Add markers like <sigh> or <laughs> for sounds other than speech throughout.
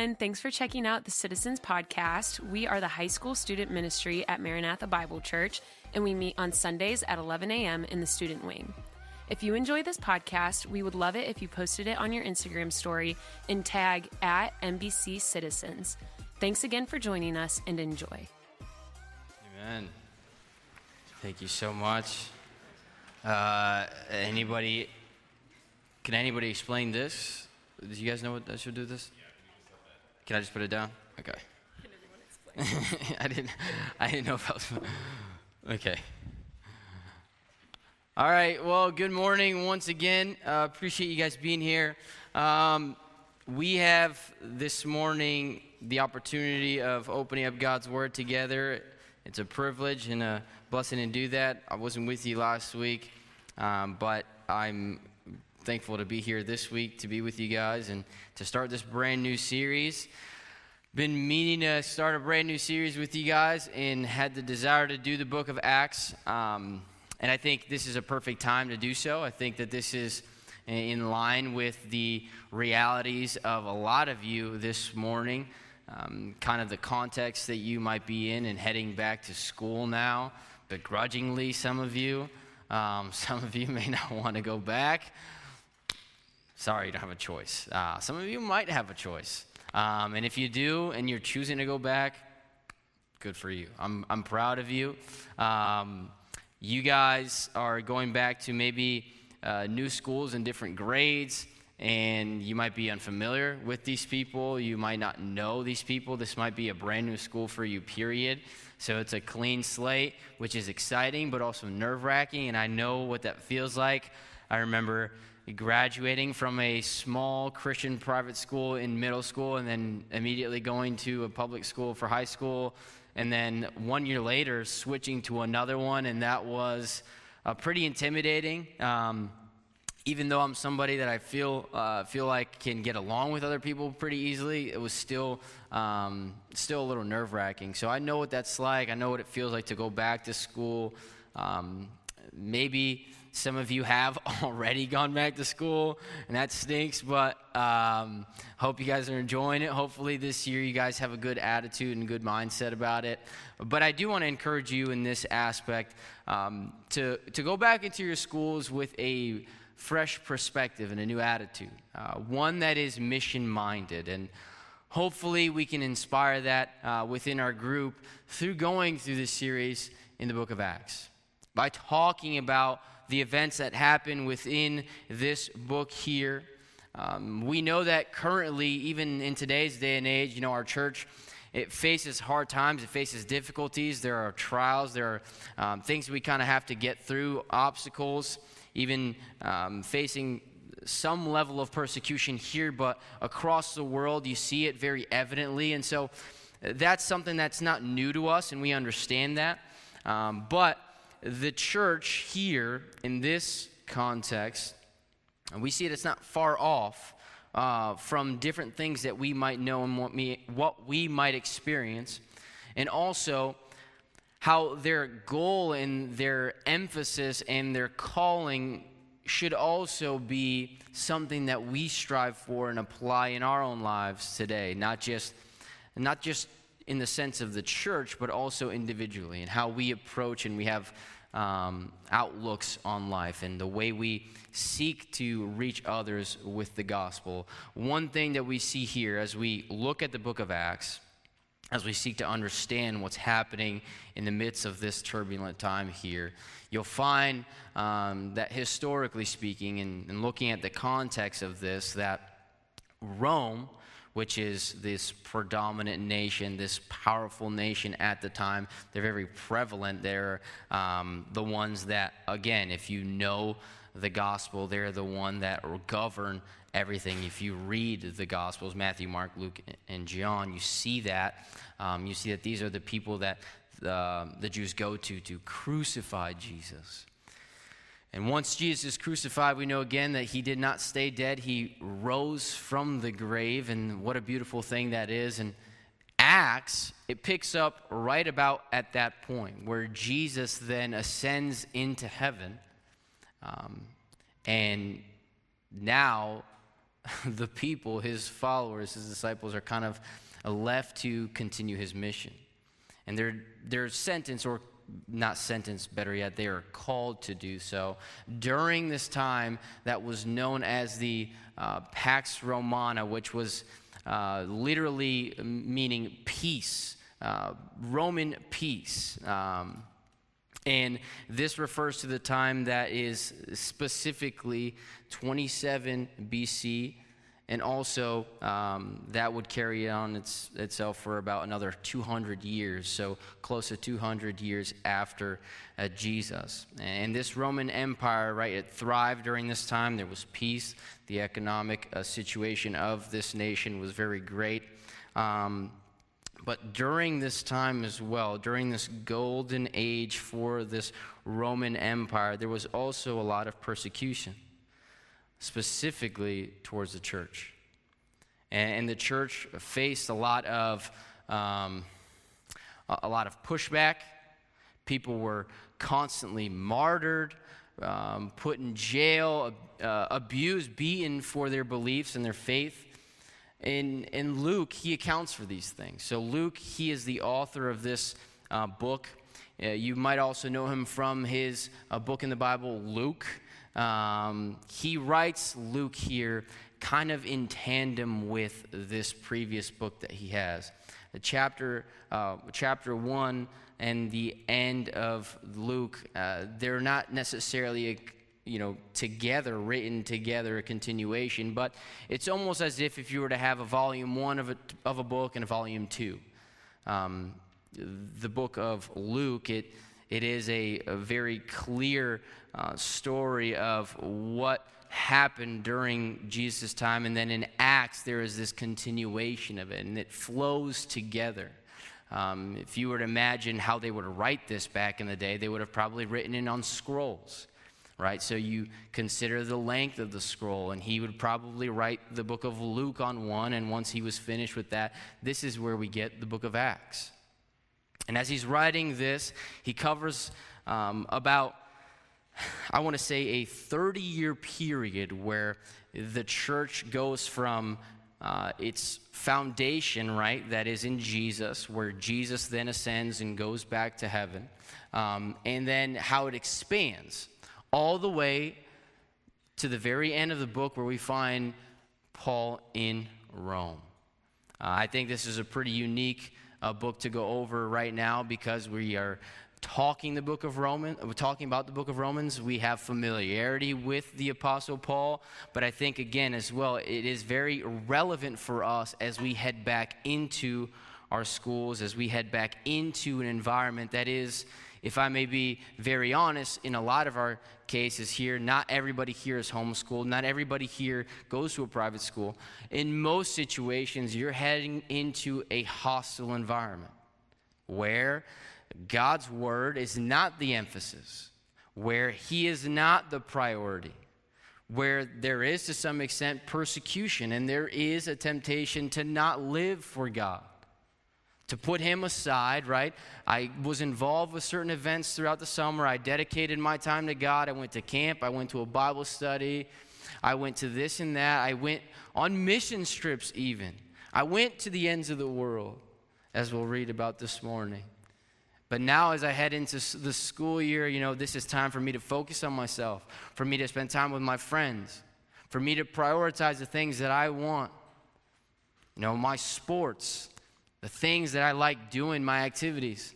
everyone. Thanks for checking out the Citizens Podcast. We are the high school student ministry at Maranatha Bible Church, and we meet on Sundays at 11 a.m. in the student wing. If you enjoy this podcast, we would love it if you posted it on your Instagram story and tag at MBC Citizens. Thanks again for joining us and enjoy. Amen. Thank you so much. Uh, anybody, can anybody explain this? Do you guys know what I should do this? Can I just put it down? Okay. Can everyone explain? I didn't. I didn't know if I was. Okay. All right. Well, good morning once again. Uh, appreciate you guys being here. Um, we have this morning the opportunity of opening up God's Word together. It's a privilege and a blessing to do that. I wasn't with you last week, um, but I'm thankful to be here this week to be with you guys and to start this brand new series. Been meaning to start a brand new series with you guys and had the desire to do the book of Acts. Um, and I think this is a perfect time to do so. I think that this is in line with the realities of a lot of you this morning, um, kind of the context that you might be in and heading back to school now, begrudgingly, some of you. Um, <laughs> some of you may not want to go back. Sorry, you don't have a choice. Uh, some of you might have a choice. Um, and if you do and you're choosing to go back, good for you. I'm, I'm proud of you. Um, you guys are going back to maybe uh, new schools in different grades, and you might be unfamiliar with these people. You might not know these people. This might be a brand new school for you, period. So it's a clean slate, which is exciting, but also nerve wracking. And I know what that feels like. I remember graduating from a small Christian private school in middle school and then immediately going to a public school for high school. And then one year later, switching to another one, and that was uh, pretty intimidating. Um, even though I'm somebody that I feel uh, feel like can get along with other people pretty easily, it was still um, still a little nerve wracking. So I know what that's like. I know what it feels like to go back to school. Um, maybe some of you have <laughs> already gone back to school, and that stinks, but um, hope you guys are enjoying it. Hopefully, this year you guys have a good attitude and good mindset about it. But I do want to encourage you in this aspect um, to, to go back into your schools with a fresh perspective and a new attitude, uh, one that is mission minded. And hopefully, we can inspire that uh, within our group through going through this series in the book of Acts by talking about the events that happen within this book here. Um, we know that currently, even in today's day and age, you know, our church. It faces hard times. It faces difficulties. There are trials. There are um, things we kind of have to get through, obstacles, even um, facing some level of persecution here, but across the world, you see it very evidently. And so that's something that's not new to us, and we understand that. Um, but the church here in this context, and we see it, it's not far off uh, from different things that we might know and what, me, what we might experience, and also how their goal and their emphasis and their calling should also be something that we strive for and apply in our own lives today, not just, not just in the sense of the church, but also individually and how we approach and we have um, outlooks on life and the way we seek to reach others with the gospel. One thing that we see here as we look at the book of Acts, as we seek to understand what's happening in the midst of this turbulent time here, you'll find um, that historically speaking, and, and looking at the context of this, that Rome which is this predominant nation, this powerful nation at the time. They're very prevalent. They're um, the ones that, again, if you know the gospel, they're the one that govern everything. If you read the gospels, Matthew, Mark, Luke, and John, you see that. Um, you see that these are the people that uh, the Jews go to to crucify Jesus. And once Jesus is crucified, we know again that he did not stay dead. He rose from the grave, and what a beautiful thing that is. And Acts, it picks up right about at that point where Jesus then ascends into heaven. Um, and now <laughs> the people, his followers, his disciples, are kind of left to continue his mission. And they're, they're or not sentenced, better yet, they are called to do so during this time that was known as the uh, Pax Romana, which was uh, literally meaning peace, uh, Roman peace. Um, and this refers to the time that is specifically 27 BC and also um, that would carry on its, itself for about another 200 years, so close to 200 years after uh, Jesus. And this Roman Empire, right, it thrived during this time. There was peace. The economic uh, situation of this nation was very great. Um, but during this time as well, during this golden age for this Roman Empire, there was also a lot of persecution specifically towards the church. And, the church faced a lot of um, a lot of pushback. People were constantly martyred, um, put in jail, uh, abused, beaten for their beliefs and their faith. In, in Luke, he accounts for these things. So, Luke, he is the author of this uh, book. Uh, you might also know him from his uh, book in the Bible, Luke. Um, he writes Luke here kind of in tandem with this previous book that he has. The chapter, uh, chapter 1 and the end of Luke, uh, they're not necessarily a, you know, together, written together, a continuation, but it's almost as if if you were to have a volume one of a, of a book and a volume two. Um, the book of Luke, it, it is a, a very clear uh, story of what happened during Jesus' time. And then in Acts, there is this continuation of it, and it flows together. Um, if you were to imagine how they would write this back in the day, they would have probably written it on scrolls, right? So you consider the length of the scroll, and he would probably write the book of Luke on one, and once he was finished with that, this is where we get the book of Acts. And as he's writing this, he covers um, about, I want to say, a 30 year period where the church goes from uh, its foundation, right, that is in Jesus, where Jesus then ascends and goes back to heaven, um, and then how it expands all the way to the very end of the book where we find Paul in Rome. Uh, I think this is a pretty unique uh, book to go over right now because we are talking the book of Romans, we're talking about the book of Romans. We have familiarity with the apostle Paul, but I think again as well it is very relevant for us as we head back into our schools, as we head back into an environment that is if I may be very honest, in a lot of our cases here, not everybody here is homeschooled. Not everybody here goes to a private school. In most situations, you're heading into a hostile environment where God's word is not the emphasis, where He is not the priority, where there is to some extent persecution and there is a temptation to not live for God to put him aside, right? I was involved with certain events throughout the summer. I dedicated my time to God. I went to camp, I went to a Bible study, I went to this and that. I went on mission trips, even. I went to the ends of the world, as we'll read about this morning. But now, as I head into the school year, you know, this is time for me to focus on myself, for me to spend time with my friends, for me to prioritize the things that I want. You know, my sports, the things that I like doing, my activities.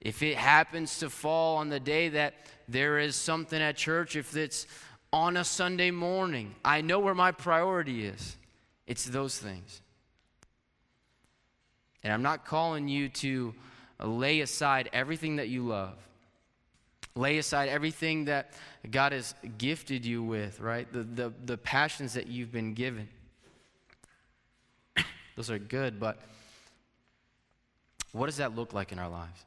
If it happens to fall on the day that there is something at church, if it's on a Sunday morning, I know where my priority is. It's those things. And I'm not calling you to lay aside everything that you love. Lay aside everything that God has gifted you with, right? The, the, the passions that you've been given. <coughs> Those are good, but what does that look like in our lives?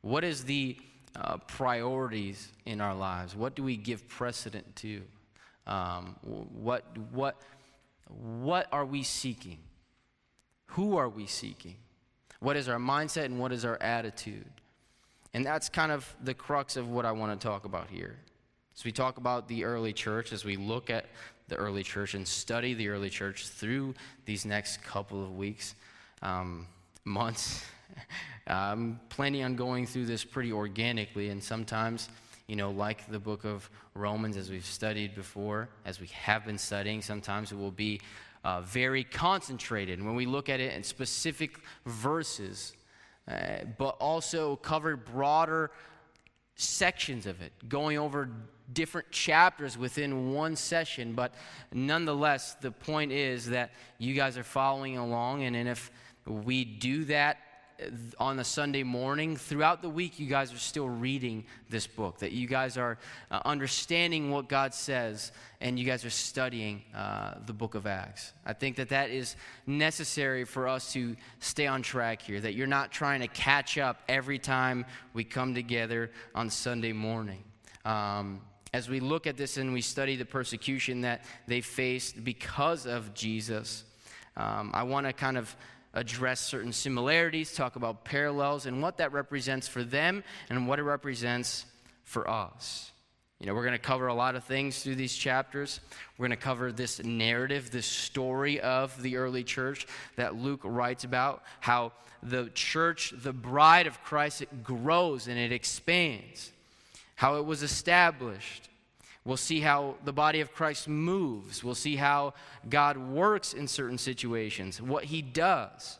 What is the uh, priorities in our lives? What do we give precedent to? Um, what, what, what are we seeking? Who are we seeking? What is our mindset and what is our attitude? And that's kind of the crux of what I want to talk about here. As we talk about the early church, as we look at the early church and study the early church through these next couple of weeks, um, months. <laughs> I'm planning on going through this pretty organically, and sometimes, you know, like the book of Romans, as we've studied before, as we have been studying, sometimes it will be uh, very concentrated when we look at it in specific verses, uh, but also cover broader sections of it, going over different chapters within one session. But nonetheless, the point is that you guys are following along, and, and if we do that on a Sunday morning, throughout the week, you guys are still reading this book, that you guys are uh, understanding what God says, and you guys are studying uh, the book of Acts. I think that that is necessary for us to stay on track here, that you're not trying to catch up every time we come together on Sunday morning. Um, as we look at this and we study the persecution that they faced because of Jesus, um, I want to kind of address certain similarities, talk about parallels, and what that represents for them and what it represents for us. You know, we're going to cover a lot of things through these chapters. We're going to cover this narrative, this story of the early church that Luke writes about, how the church, the bride of Christ, it grows and it expands, how it was established, We'll see how the body of Christ moves. We'll see how God works in certain situations, what he does.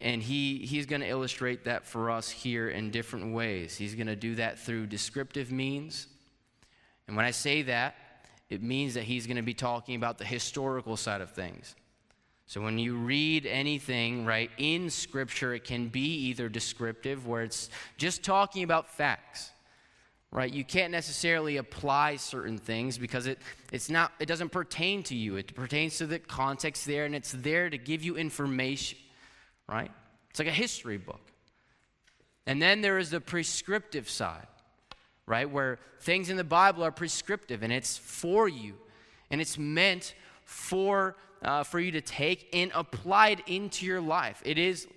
And he, he's going to illustrate that for us here in different ways. He's going to do that through descriptive means. And when I say that, it means that he's going to be talking about the historical side of things. So when you read anything, right, in Scripture, it can be either descriptive, where it's just talking about facts right? You can't necessarily apply certain things because it, it's not it doesn't pertain to you. It pertains to the context there and it's there to give you information right? It's like a history book. And then there is the prescriptive side right? Where things in the bible are prescriptive and it's for you and it's meant for uh, for you to take and apply it into your life. It is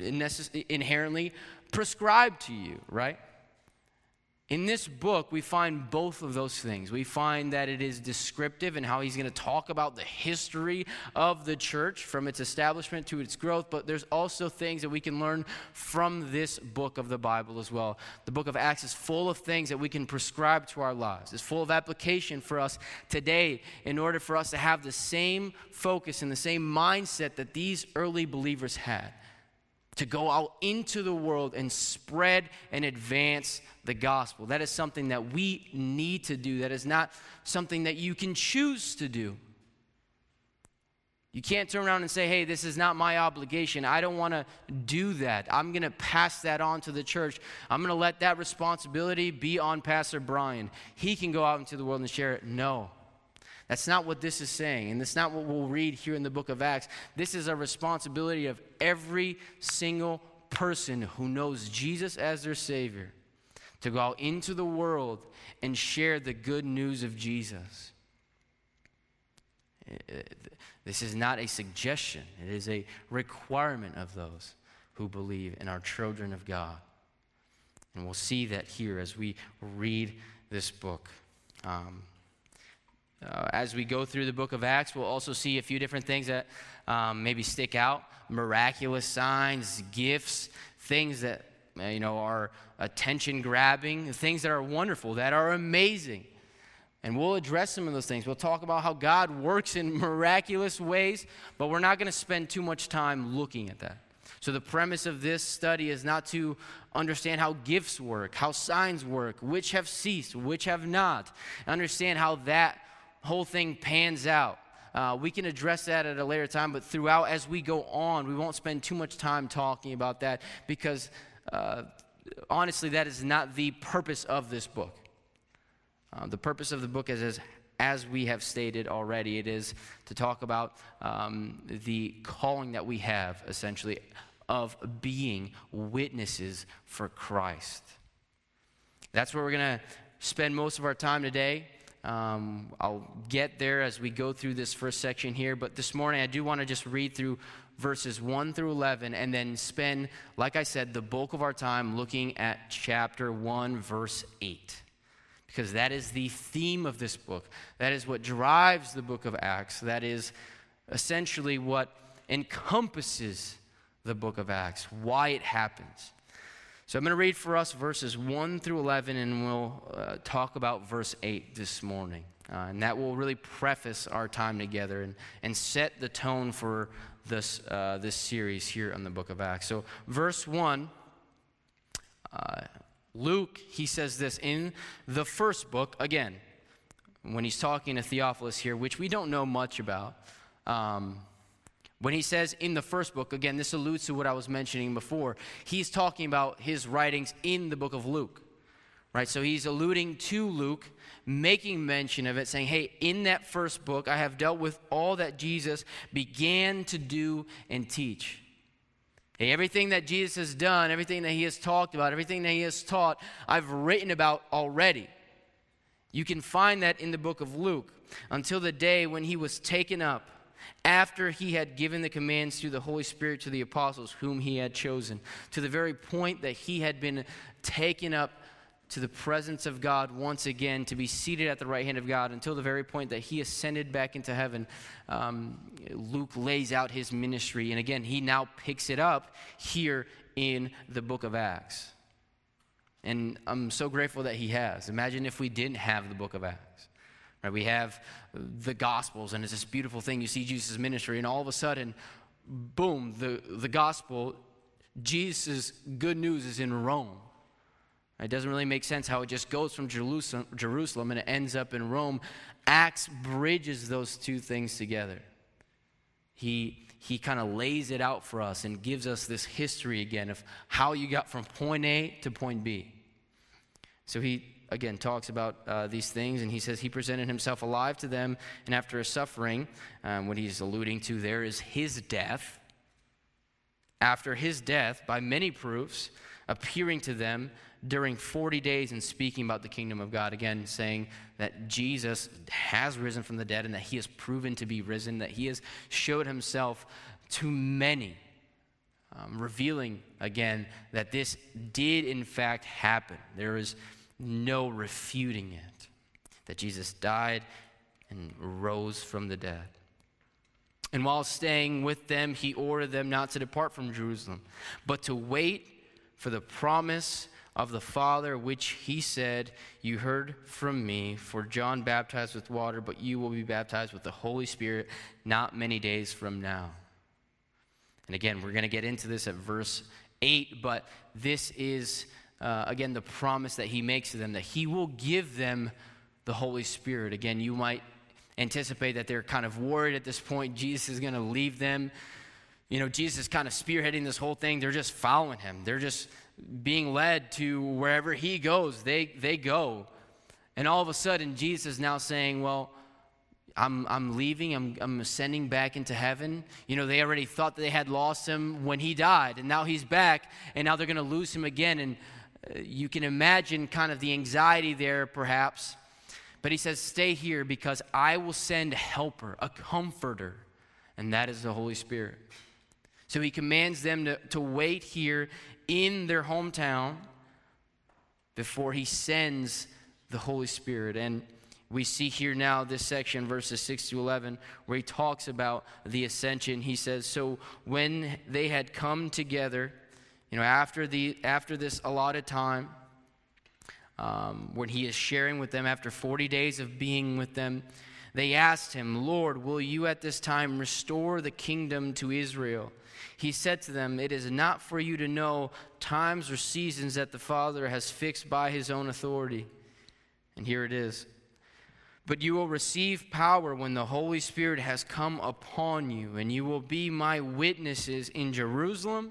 necess- inherently prescribed to you right in this book, we find both of those things. We find that it is descriptive and how he's going to talk about the history of the church from its establishment to its growth, but there's also things that we can learn from this book of the Bible as well. The book of Acts is full of things that we can prescribe to our lives, it's full of application for us today in order for us to have the same focus and the same mindset that these early believers had to go out into the world and spread and advance the gospel. That is something that we need to do. That is not something that you can choose to do. You can't turn around and say, hey, this is not my obligation. I don't want to do that. I'm going to pass that on to the church. I'm going to let that responsibility be on Pastor Brian. He can go out into the world and share it. No. That's not what this is saying, and that's not what we'll read here in the book of Acts. This is a responsibility of every single person who knows Jesus as their Savior to go out into the world and share the good news of Jesus. This is not a suggestion, it is a requirement of those who believe and are children of God. And we'll see that here as we read this book. Um, uh, as we go through the book of Acts, we'll also see a few different things that um, maybe stick out miraculous signs, gifts, things that uh, you know are attention grabbing, things that are wonderful, that are amazing. And we'll address some of those things. We'll talk about how God works in <laughs> miraculous ways, but we're not going to spend too much time looking at that. So, the premise of this study is not to understand how gifts work, how signs work, which have ceased, which have not. Understand how that whole thing pans out. Uh, we can address that at a later time, but throughout, as we go on, we won't spend too much time talking about that because uh, honestly, that is not the purpose of this book. Uh, the purpose of the book is, as, as we have stated already, it is to talk about um, the calling that we have, essentially, of being witnesses for Christ. That's where we're going to spend most of our time today. Um, I'll get there as we go through this first section here, but this morning I do want to just read through verses 1 through 11 and then spend, like I said, the bulk of our time looking at chapter 1, verse 8 because that is the theme of this book. That is what drives the book of Acts. That is essentially what encompasses the book of Acts, why it happens. So I'm going to read for us verses 1 through 11, and we'll uh, talk about verse 8 this morning. Uh, and that will really preface our time together and, and set the tone for this, uh, this series here on the book of Acts. So, verse 1, uh, Luke, he says this in the first book, again, when he's talking to Theophilus here, which we don't know much about. Um, when he says in the first book, again, this alludes to what I was mentioning before. He's talking about his writings in the book of Luke, right? So he's alluding to Luke, making mention of it, saying, hey, in that first book, I have dealt with all that Jesus began to do and teach. Hey, everything that Jesus has done, everything that he has talked about, everything that he has taught, I've written about already. You can find that in the book of Luke until the day when he was taken up after he had given the commands through the Holy Spirit to the apostles whom he had chosen, to the very point that he had been taken up to the presence of God once again, to be seated at the right hand of God until the very point that he ascended back into heaven. Um, Luke lays out his ministry, and again, he now picks it up here in the book of Acts. And I'm so grateful that he has. Imagine if we didn't have the book of Acts. Right? We have the Gospels, and it's this beautiful thing. You see Jesus' ministry, and all of a sudden, boom, the, the Gospel, Jesus' good news is in Rome. It doesn't really make sense how it just goes from Jerusalem, Jerusalem and it ends up in Rome. Acts bridges those two things together. He, he kind of lays it out for us and gives us this history again of how you got from point A to point B. So he again talks about uh, these things, and he says he presented himself alive to them, and after his suffering, um, what he's alluding to there is his death. After his death, by many proofs, appearing to them during 40 days and speaking about the kingdom of God. Again, saying that Jesus has risen from the dead and that he has proven to be risen, that he has showed himself to many. Um, revealing again that this did in fact happen. There is no refuting it. That Jesus died and rose from the dead. And while staying with them, he ordered them not to depart from Jerusalem, but to wait for the promise of the Father, which he said, You heard from me, for John baptized with water, but you will be baptized with the Holy Spirit not many days from now. And again, we're going to get into this at verse 8, but this is uh, again, the promise that he makes to them that he will give them the Holy Spirit. Again, you might anticipate that they're kind of worried at this point. Jesus is going to leave them. You know, Jesus is kind of spearheading this whole thing. They're just following him, they're just being led to wherever he goes, they, they go. And all of a sudden, Jesus is now saying, Well, I'm, I'm leaving, I'm, I'm ascending back into heaven. You know, they already thought that they had lost him when he died, and now he's back, and now they're going to lose him again. And Uh, you can imagine kind of the anxiety there, perhaps. But he says, Stay here because I will send a helper, a comforter, and that is the Holy Spirit. So he commands them to, to wait here in their hometown before he sends the Holy Spirit. And we see here now this section, verses 6 to 11, where he talks about the ascension. He says, So when they had come together, you know, after, the, after this allotted time, um, when he is sharing with them after 40 days of being with them, they asked him, Lord, will you at this time restore the kingdom to Israel? He said to them, It is not for you to know times or seasons that the Father has fixed by his own authority. And here it is. But you will receive power when the Holy Spirit has come upon you, and you will be my witnesses in Jerusalem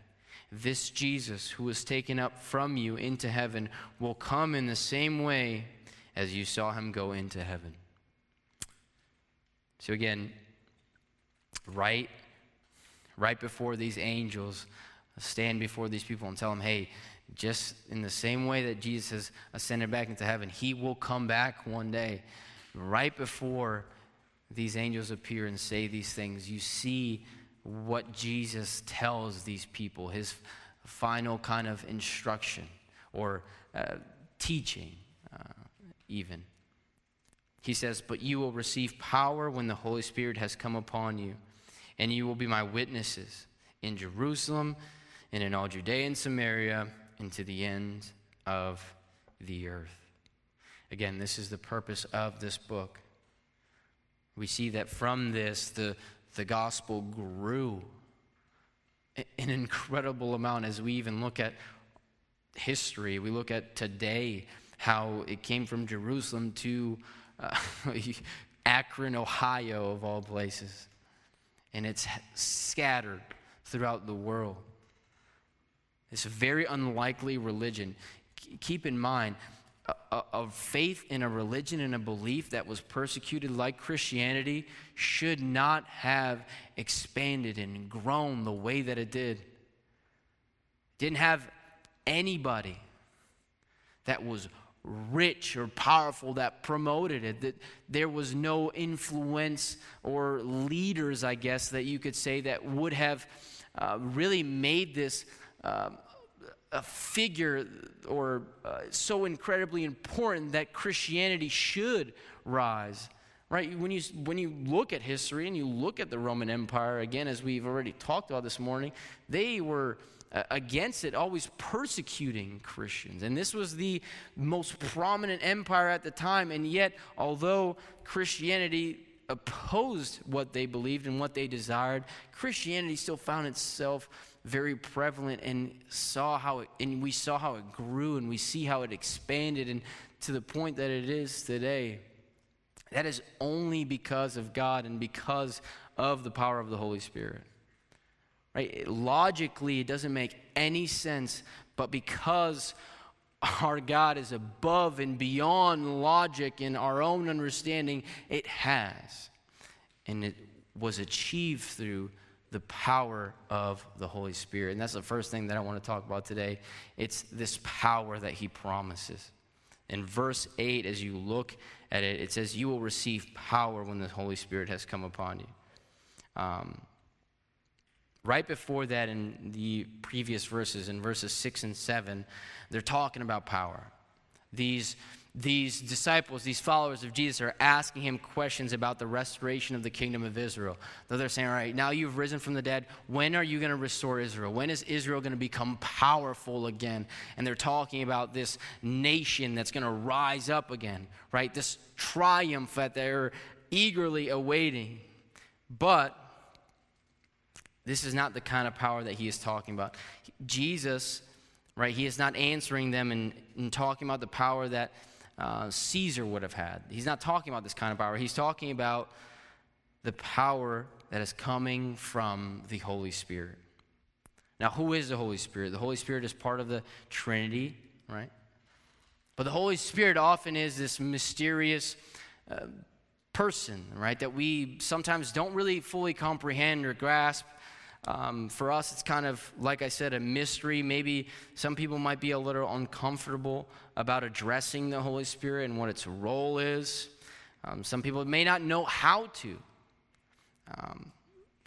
This Jesus, who was taken up from you into heaven, will come in the same way as you saw him go into heaven. So, again, right, right before these angels stand before these people and tell them, hey, just in the same way that Jesus has ascended back into heaven, he will come back one day. Right before these angels appear and say these things, you see what Jesus tells these people, his final kind of instruction or uh, teaching, uh, even. He says, But you will receive power when the Holy Spirit has come upon you, and you will be my witnesses in Jerusalem and in all Judea and Samaria and to the end of the earth. Again, this is the purpose of this book. We see that from this, the, the gospel grew an incredible amount as we even look at history. We look at today how it came from Jerusalem to uh, <laughs> Akron, Ohio, of all places. And it's scattered throughout the world. It's a very unlikely religion. Keep in mind, a, faith in a religion and a belief that was persecuted like Christianity should not have expanded and grown the way that it did. Didn't have anybody that was rich or powerful that promoted it. That there was no influence or leaders, I guess, that you could say that would have uh, really made this um, a figure or uh, so incredibly important that Christianity should rise. Right? When you, when you look at history and you look at the Roman Empire, again, as we've already talked about this morning, they were uh, against it, always persecuting Christians. And this was the most prominent empire at the time. And yet, although Christianity opposed what they believed and what they desired, Christianity still found itself very prevalent and saw how it, and we saw how it grew and we see how it expanded and to the point that it is today. That is only because of God and because of the power of the Holy Spirit. Right? logically, it doesn't make any sense, but because our God is above and beyond logic and our own understanding, it has. And it was achieved through the power of the Holy Spirit. And that's the first thing that I want to talk about today. It's this power that he promises. In verse 8, as you look at it, it says, You will receive power when the Holy Spirit has come upon you. Um, right before that, in the previous verses, in verses 6 and 7, they're talking about power. These these disciples, these followers of Jesus, are asking him questions about the restoration of the kingdom of Israel. So they're saying, All right, now you've risen from the dead. When are you going to restore Israel? When is Israel going to become powerful again? And they're talking about this nation that's going to rise up again, right? This triumph that they're eagerly awaiting. But this is not the kind of power that he is talking about. Jesus, right, he is not answering them and talking about the power that uh, Caesar would have had. He's not talking about this kind of power. He's talking about the power that is coming from the Holy Spirit. Now, who is the Holy Spirit? The Holy Spirit is part of the Trinity, right? But the Holy Spirit often is this mysterious uh, person, right, that we sometimes don't really fully comprehend or grasp. Um, for us, it's kind of, like I said, a mystery. Maybe some people might be a little uncomfortable about addressing the Holy Spirit and what its role is. Um, some people may not know how to. Um,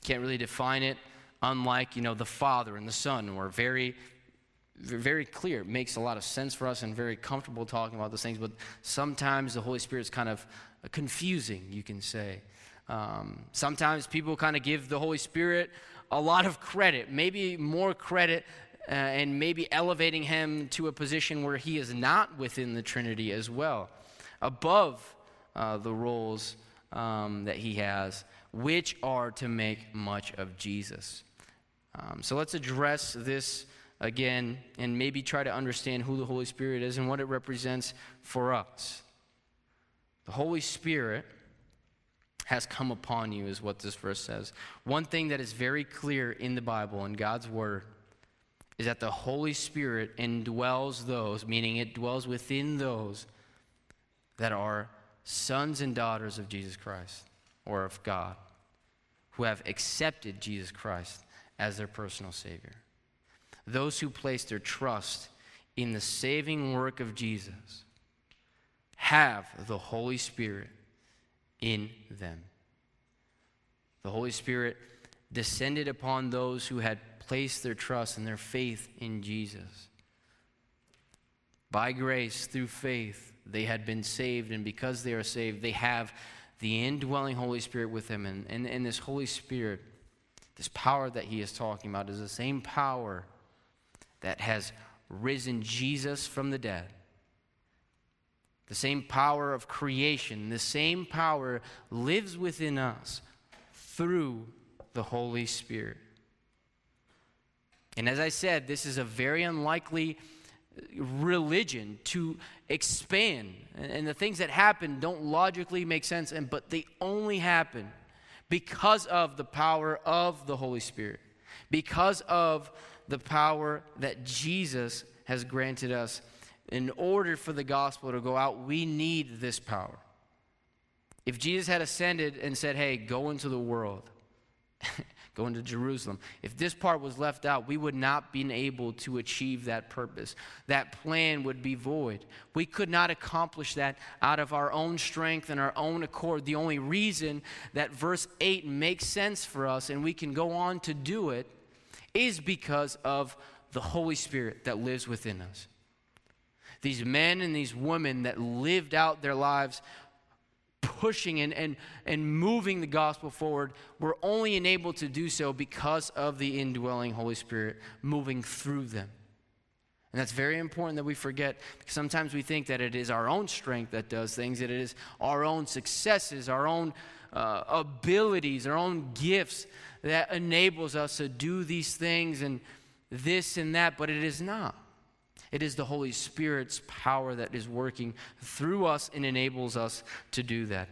can't really define it, unlike, you know, the Father and the Son. We're very, very clear. It makes a lot of sense for us and very comfortable talking about those things, but sometimes the Holy Spirit is kind of confusing, you can say. Um, sometimes people kind of give the Holy Spirit a lot of credit, maybe more credit, uh, and maybe elevating him to a position where he is not within the Trinity as well, above uh, the roles um, that he has, which are to make much of Jesus. Um, so let's address this again and maybe try to understand who the Holy Spirit is and what it represents for us. The Holy Spirit has come upon you, is what this verse says. One thing that is very clear in the Bible, in God's Word, is that the Holy Spirit indwells those, meaning it dwells within those that are sons and daughters of Jesus Christ or of God, who have accepted Jesus Christ as their personal Savior. Those who place their trust in the saving work of Jesus have the Holy Spirit in them. The Holy Spirit descended upon those who had placed their trust and their faith in Jesus. By grace, through faith, they had been saved, and because they are saved, they have the indwelling Holy Spirit with them. And, and, and this Holy Spirit, this power that he is talking about, is the same power that has risen Jesus from the dead. The same power of creation, the same power lives within us through the Holy Spirit. And as I said, this is a very unlikely religion to expand. And the things that happen don't logically make sense, and, but they only happen because of the power of the Holy Spirit, because of the power that Jesus has granted us. In order for the gospel to go out, we need this power. If Jesus had ascended and said, Hey, go into the world, <laughs> going to Jerusalem. If this part was left out, we would not be able to achieve that purpose. That plan would be void. We could not accomplish that out of our own strength and our own accord. The only reason that verse 8 makes sense for us and we can go on to do it is because of the Holy Spirit that lives within us. These men and these women that lived out their lives pushing and, and, and moving the gospel forward, we're only enabled to do so because of the indwelling Holy Spirit moving through them. And that's very important that we forget because sometimes we think that it is our own strength that does things, that it is our own successes, our own uh, abilities, our own gifts that enables us to do these things and this and that, but it is not. It is the Holy Spirit's power that is working through us and enables us to do that.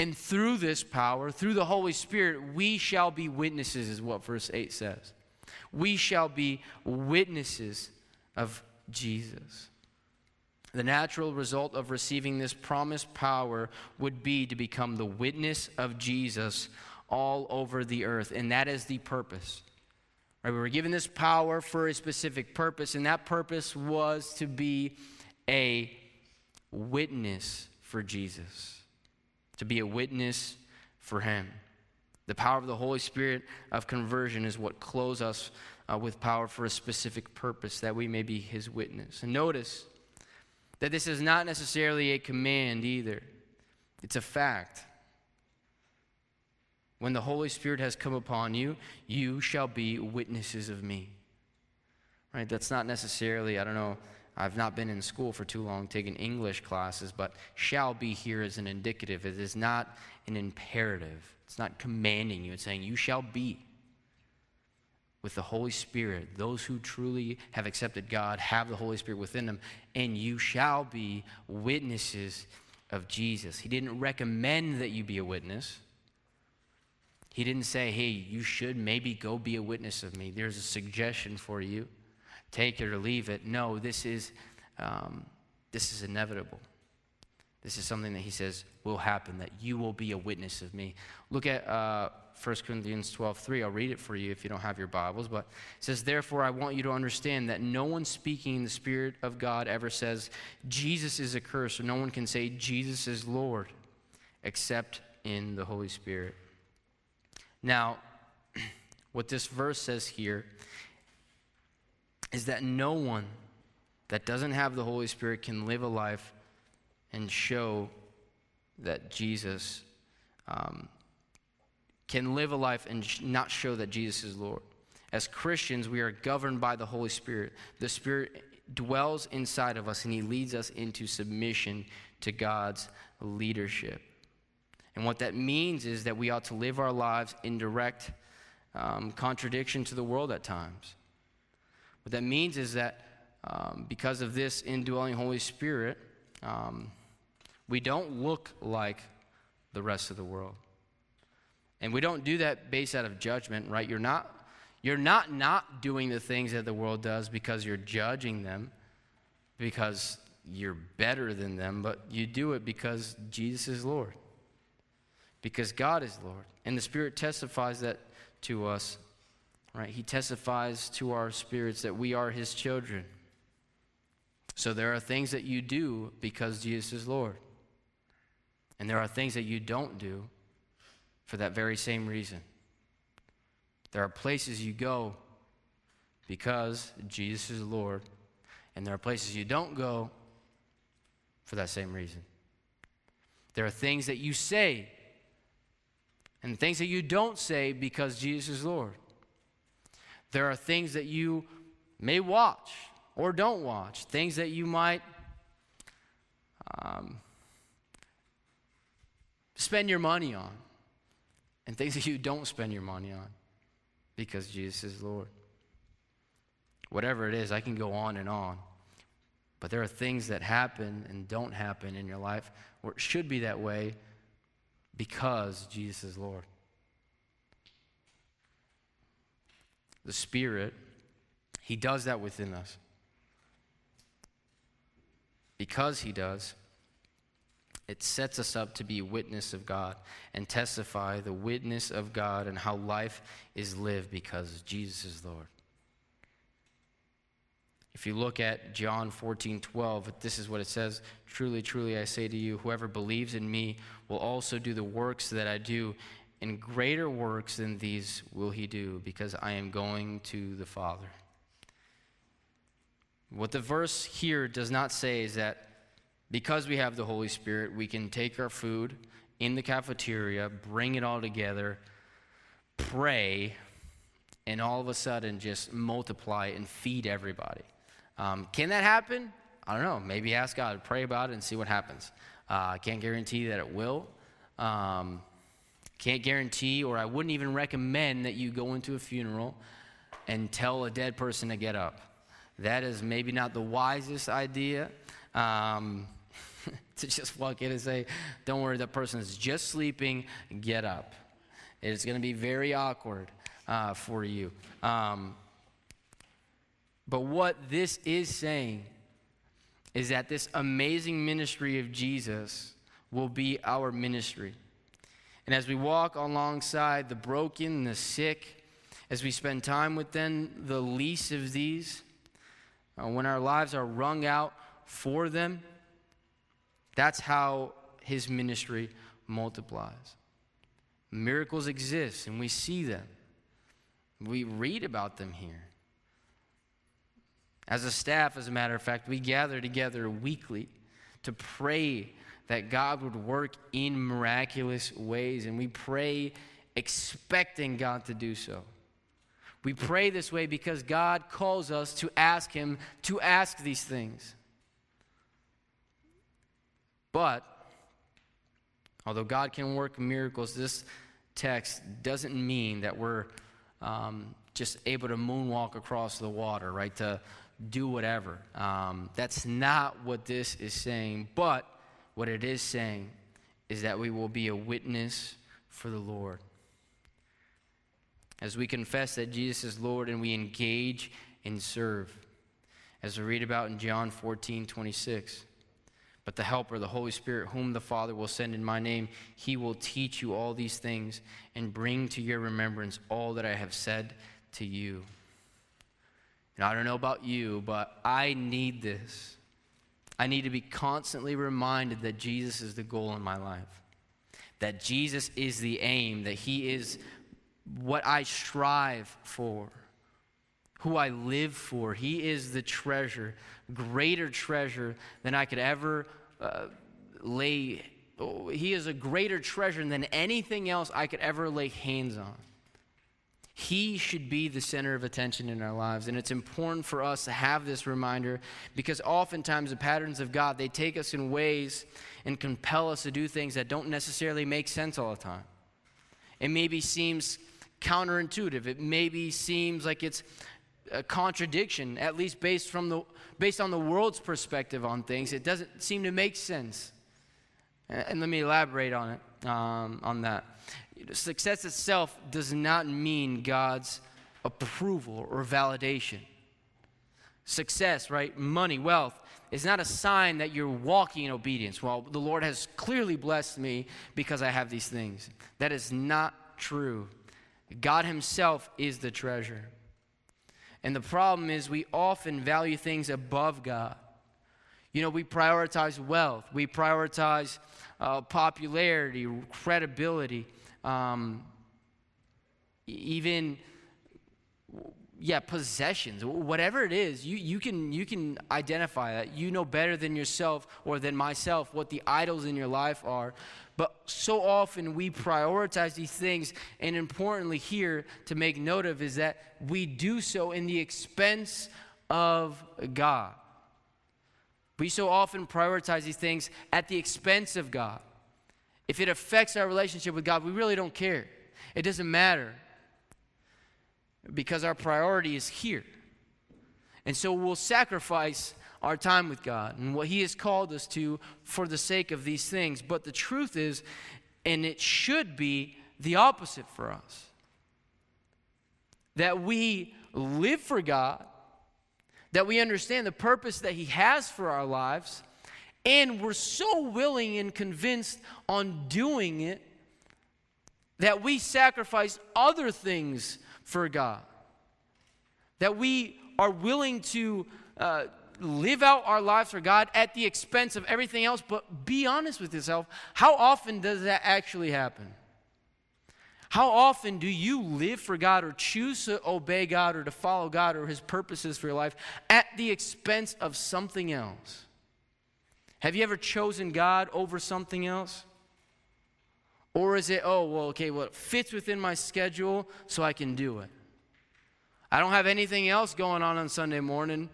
And through this power, through the Holy Spirit, we shall be witnesses, is what verse 8 says. We shall be witnesses of Jesus. The natural result of receiving this promised power would be to become the witness of Jesus all over the earth. And that is the purpose. Right, we were given this power for a specific purpose, and that purpose was to be a witness for Jesus, to be a witness for Him. The power of the Holy Spirit of conversion is what clothes us uh, with power for a specific purpose, that we may be His witness. And notice that this is not necessarily a command either, it's a fact. When the Holy Spirit has come upon you, you shall be witnesses of me. Right? That's not necessarily, I don't know, I've not been in school for too long taking English classes, but shall be here is an indicative. It is not an imperative. It's not commanding you. It's saying you shall be. With the Holy Spirit, those who truly have accepted God have the Holy Spirit within them, and you shall be witnesses of Jesus. He didn't recommend that you be a witness. He didn't say, hey, you should maybe go be a witness of me. There's a suggestion for you. Take it or leave it. No, this is, um, this is inevitable. This is something that he says will happen, that you will be a witness of me. Look at uh, 1 Corinthians 12 3. I'll read it for you if you don't have your Bibles. But it says, Therefore, I want you to understand that no one speaking in the Spirit of God ever says, Jesus is accursed, or no one can say, Jesus is Lord, except in the Holy Spirit. Now, <clears throat> what this verse says here is that no one that doesn't have the Holy Spirit can live a life and show that Jesus um, can live a life and not show that Jesus is Lord. As Christians, we are governed by the Holy Spirit. The Spirit dwells inside of us and He leads us into submission to God's leadership. And what that means is that we ought to live our lives in direct um, contradiction to the world at times. What that means is that um, because of this indwelling Holy Spirit, um, we don't look like the rest of the world. And we don't do that based out of judgment, right? You're not, you're not not doing the things that the world does because you're judging them, because you're better than them, but you do it because Jesus is Lord. Because God is Lord. And the Spirit testifies that to us, right? He testifies to our spirits that we are His children. So there are things that you do because Jesus is Lord. And there are things that you don't do for that very same reason. There are places you go because Jesus is Lord. And there are places you don't go for that same reason. There are things that you say and things that you don't say because Jesus is Lord. There are things that you may watch or don't watch, things that you might um, spend your money on, and things that you don't spend your money on because Jesus is Lord. Whatever it is, I can go on and on. But there are things that happen and don't happen in your life or it should be that way because Jesus is Lord. The Spirit, He does that within us. Because He does, it sets us up to be witness of God and testify the witness of God and how life is lived because Jesus is Lord. If you look at John 14, 12, this is what it says Truly, truly, I say to you, whoever believes in me will also do the works that I do, and greater works than these will he do, because I am going to the Father. What the verse here does not say is that because we have the Holy Spirit, we can take our food in the cafeteria, bring it all together, pray, and all of a sudden just multiply and feed everybody. Um, can that happen? I don't know. Maybe ask God, pray about it, and see what happens. Uh, I can't guarantee that it will. Um, can't guarantee, or I wouldn't even recommend that you go into a funeral and tell a dead person to get up. That is maybe not the wisest idea. Um, <laughs> to just walk in and say, Don't worry, that person is just sleeping, get up. It's going to be very awkward uh, for you. Um, but what this is saying is that this amazing ministry of Jesus will be our ministry. And as we walk alongside the broken, the sick, as we spend time with them, the least of these, uh, when our lives are wrung out for them, that's how his ministry multiplies. Miracles exist, and we see them. We read about them here. As a staff, as a matter of fact, we gather together weekly to pray that God would work in miraculous ways, and we pray expecting God to do so. We pray this way because God calls us to ask Him to ask these things. But, although God can work miracles, this text doesn't mean that we're um, just able to moonwalk across the water, right? To do whatever. Um, that's not what this is saying. But what it is saying is that we will be a witness for the Lord. As we confess that Jesus is Lord and we engage and serve, as we read about in John 14 26. But the Helper, the Holy Spirit, whom the Father will send in my name, he will teach you all these things and bring to your remembrance all that I have said to you. And I don't know about you, but I need this. I need to be constantly reminded that Jesus is the goal in my life, that Jesus is the aim, that He is what I strive for, who I live for. He is the treasure, greater treasure than I could ever uh, lay. Oh, he is a greater treasure than anything else I could ever lay hands on. He should be the center of attention in our lives. And it's important for us to have this reminder because oftentimes the patterns of God, they take us in ways and compel us to do things that don't necessarily make sense all the time. It maybe seems counterintuitive. It maybe seems like it's a contradiction, at least based, from the, based on the world's perspective on things. It doesn't seem to make sense. And let me elaborate on it, um, on that. Success itself does not mean God's approval or validation. Success, right? Money, wealth, is not a sign that you're walking in obedience. Well, the Lord has clearly blessed me because I have these things. That is not true. God Himself is the treasure. And the problem is, we often value things above God. You know, we prioritize wealth, we prioritize uh, popularity, credibility, um, even yeah possessions whatever it is you, you can you can identify that. You know better than yourself or than myself what the idols in your life are. But so often we prioritize these things and importantly here to make note of is that we do so in the expense of god. We so often prioritize these things at the expense of god if it affects our relationship with god we really don't care it doesn't matter because our priority is here. And so we'll sacrifice our time with God and what He has called us to for the sake of these things. But the truth is, and it should be the opposite for us that we live for God, that we understand the purpose that He has for our lives, and we're so willing and convinced on doing it that we sacrifice other things for God. That we are willing to uh, live out our lives for God at the expense of everything else, but be honest with yourself. How often does that actually happen? How often do you live for God or choose to obey God or to follow God or His purposes for your life at the expense of something else? Have you ever chosen God over something else? Or is it, oh, well, okay, well, it fits within my schedule, so I can do it? I don't have anything else going on on Sunday morning.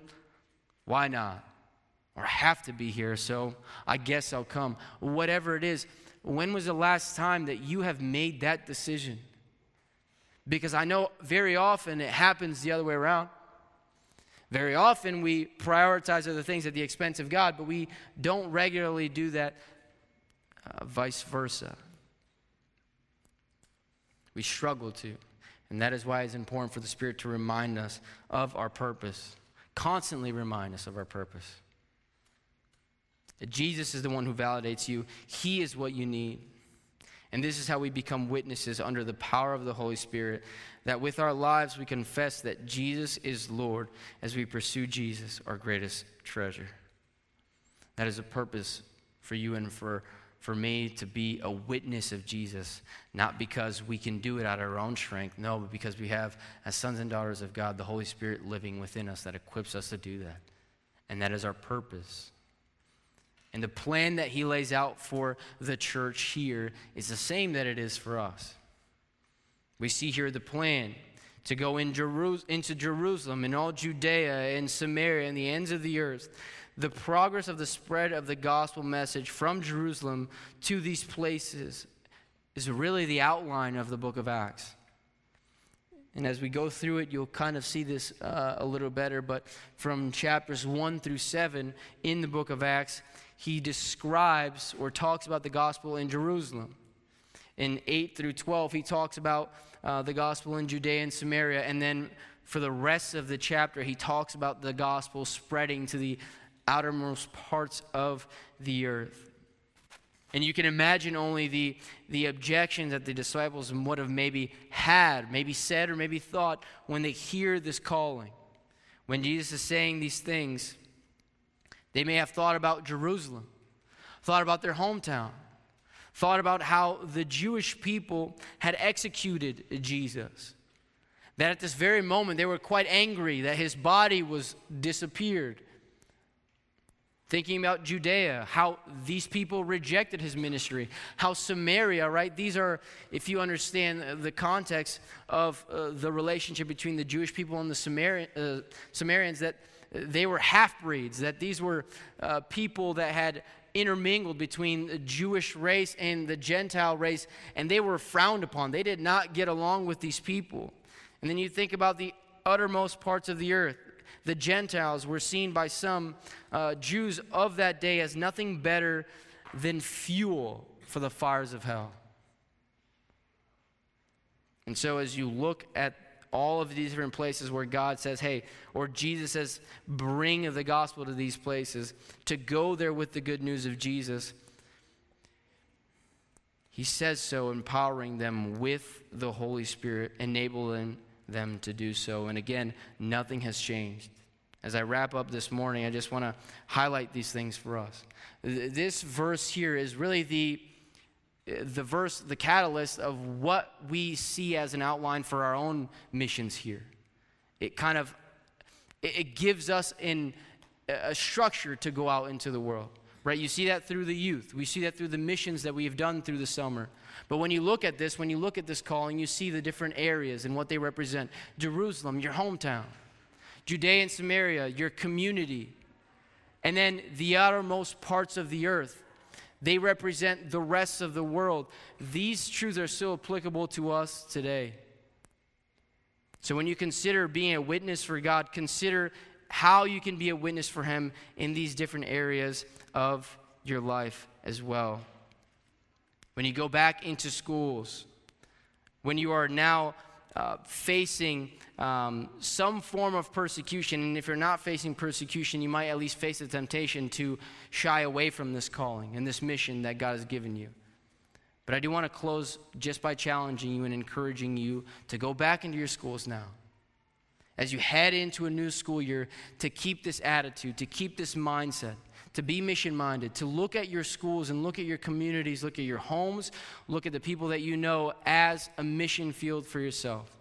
Why not? Or I have to be here, so I guess I'll come. Whatever it is, when was the last time that you have made that decision? Because I know very often it happens the other way around. Very often we prioritize other things at the expense of God, but we don't regularly do that uh, vice versa. We struggle to. And that is why it's important for the Spirit to remind us of our purpose, constantly remind us of our purpose. That Jesus is the one who validates you, He is what you need. And this is how we become witnesses under the power of the Holy Spirit. That with our lives we confess that Jesus is Lord as we pursue Jesus, our greatest treasure. That is a purpose for you and for for me to be a witness of Jesus, not because we can do it out of our own strength, no, but because we have, as sons and daughters of God, the Holy Spirit living within us that equips us to do that. And that is our purpose. And the plan that he lays out for the church here is the same that it is for us. We see here the plan to go in Jeru- into Jerusalem and all Judea and Samaria and the ends of the earth the progress of the spread of the gospel message from Jerusalem to these places is really the outline of the book of Acts. And as we go through it, you'll kind of see this uh, a little better. But from chapters 1 through 7 in the book of Acts, he describes or talks about the gospel in Jerusalem. In 8 through 12, he talks about uh, the gospel in Judea and Samaria. And then for the rest of the chapter, he talks about the gospel spreading to the outermost parts of the earth. And you can imagine only the, the objections that the disciples would have maybe had, maybe said, or maybe thought when they hear this calling. When Jesus is saying these things, they may have thought about Jerusalem, thought about their hometown, thought about how the Jewish people had executed Jesus. That at this very moment they were quite angry that his body was disappeared Thinking about Judea, how these people rejected his ministry, how Samaria, right? These are, if you understand the context of uh, the relationship between the Jewish people and the Samari- uh, Samaritans, that they were half breeds, that these were uh, people that had intermingled between the Jewish race and the Gentile race, and they were frowned upon. They did not get along with these people. And then you think about the uttermost parts of the earth the Gentiles were seen by some uh, Jews of that day as nothing better than fuel for the fires of hell. And so, as you look at all of these different places where God says, hey, or Jesus says, bring the gospel to these places, to go there with the good news of Jesus. He says so, empowering them with the Holy Spirit, enabling them to do so. And again, nothing has changed. As I wrap up this morning, I just want to highlight these things for us. This verse here is really the, the verse, the catalyst of what we see as an outline for our own missions here. It kind of it gives us in a structure to go out into the world. Right? You see that through the youth. We see that through the missions that we have done through the summer. But when you look at this, when you look at this calling, you see the different areas and what they represent. Jerusalem, your hometown. Judea and Samaria, your community. And then the outermost parts of the earth. They represent the rest of the world. These truths are still applicable to us today. So when you consider being a witness for God, consider how you can be a witness for Him in these different areas of your life as well. When you go back into schools, when you are now uh, facing um, some form of persecution, and if you're not facing persecution, you might at least face the temptation to shy away from this calling and this mission that God has given you. But I do want to close just by challenging you and encouraging you to go back into your schools now. As you head into a new school year, to keep this attitude, to keep this mindset to be mission minded, to look at your schools and look at your communities, look at your homes, look at the people that you know as a mission field for yourself.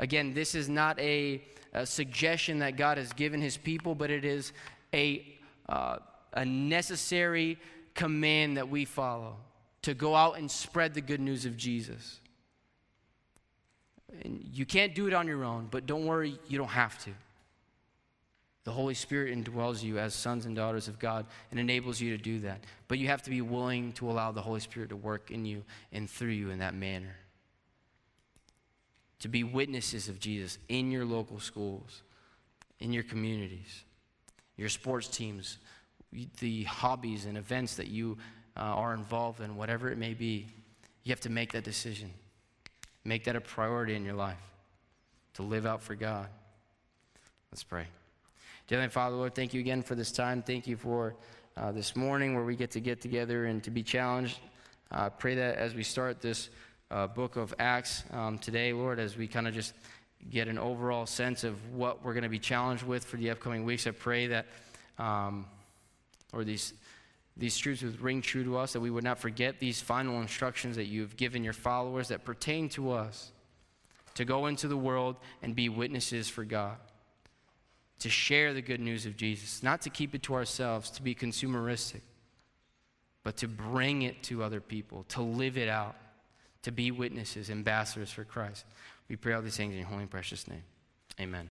Again, this is not a, a suggestion that God has given his people, but it is a, uh, a necessary command that we follow to go out and spread the good news of Jesus. And you can't do it on your own, but don't worry, you don't have to. The Holy Spirit indwells you as sons and daughters of God and enables you to do that. But you have to be willing to allow the Holy Spirit to work in you and through you in that manner. To be witnesses of Jesus in your local schools, in your communities, your sports teams, the hobbies and events that you uh, are involved in, whatever it may be. You have to make that decision. Make that a priority in your life to live out for God. Let's pray. Dear Father, Lord, thank you again for this time. Thank you for uh, this morning where we get to get together and to be challenged. I uh, pray that as we start this uh, book of Acts um, today, Lord, as we kind of just get an overall sense of what we're going to be challenged with for the upcoming weeks, I pray that, um, or these, these truths would ring true to us, that we would not forget these final instructions that you've given your followers that pertain to us to go into the world and be witnesses for God to share the good news of Jesus, not to keep it to ourselves, to be consumeristic, but to bring it to other people, to live it out, to be witnesses, ambassadors for Christ. We pray all these things in your holy and precious name. Amen.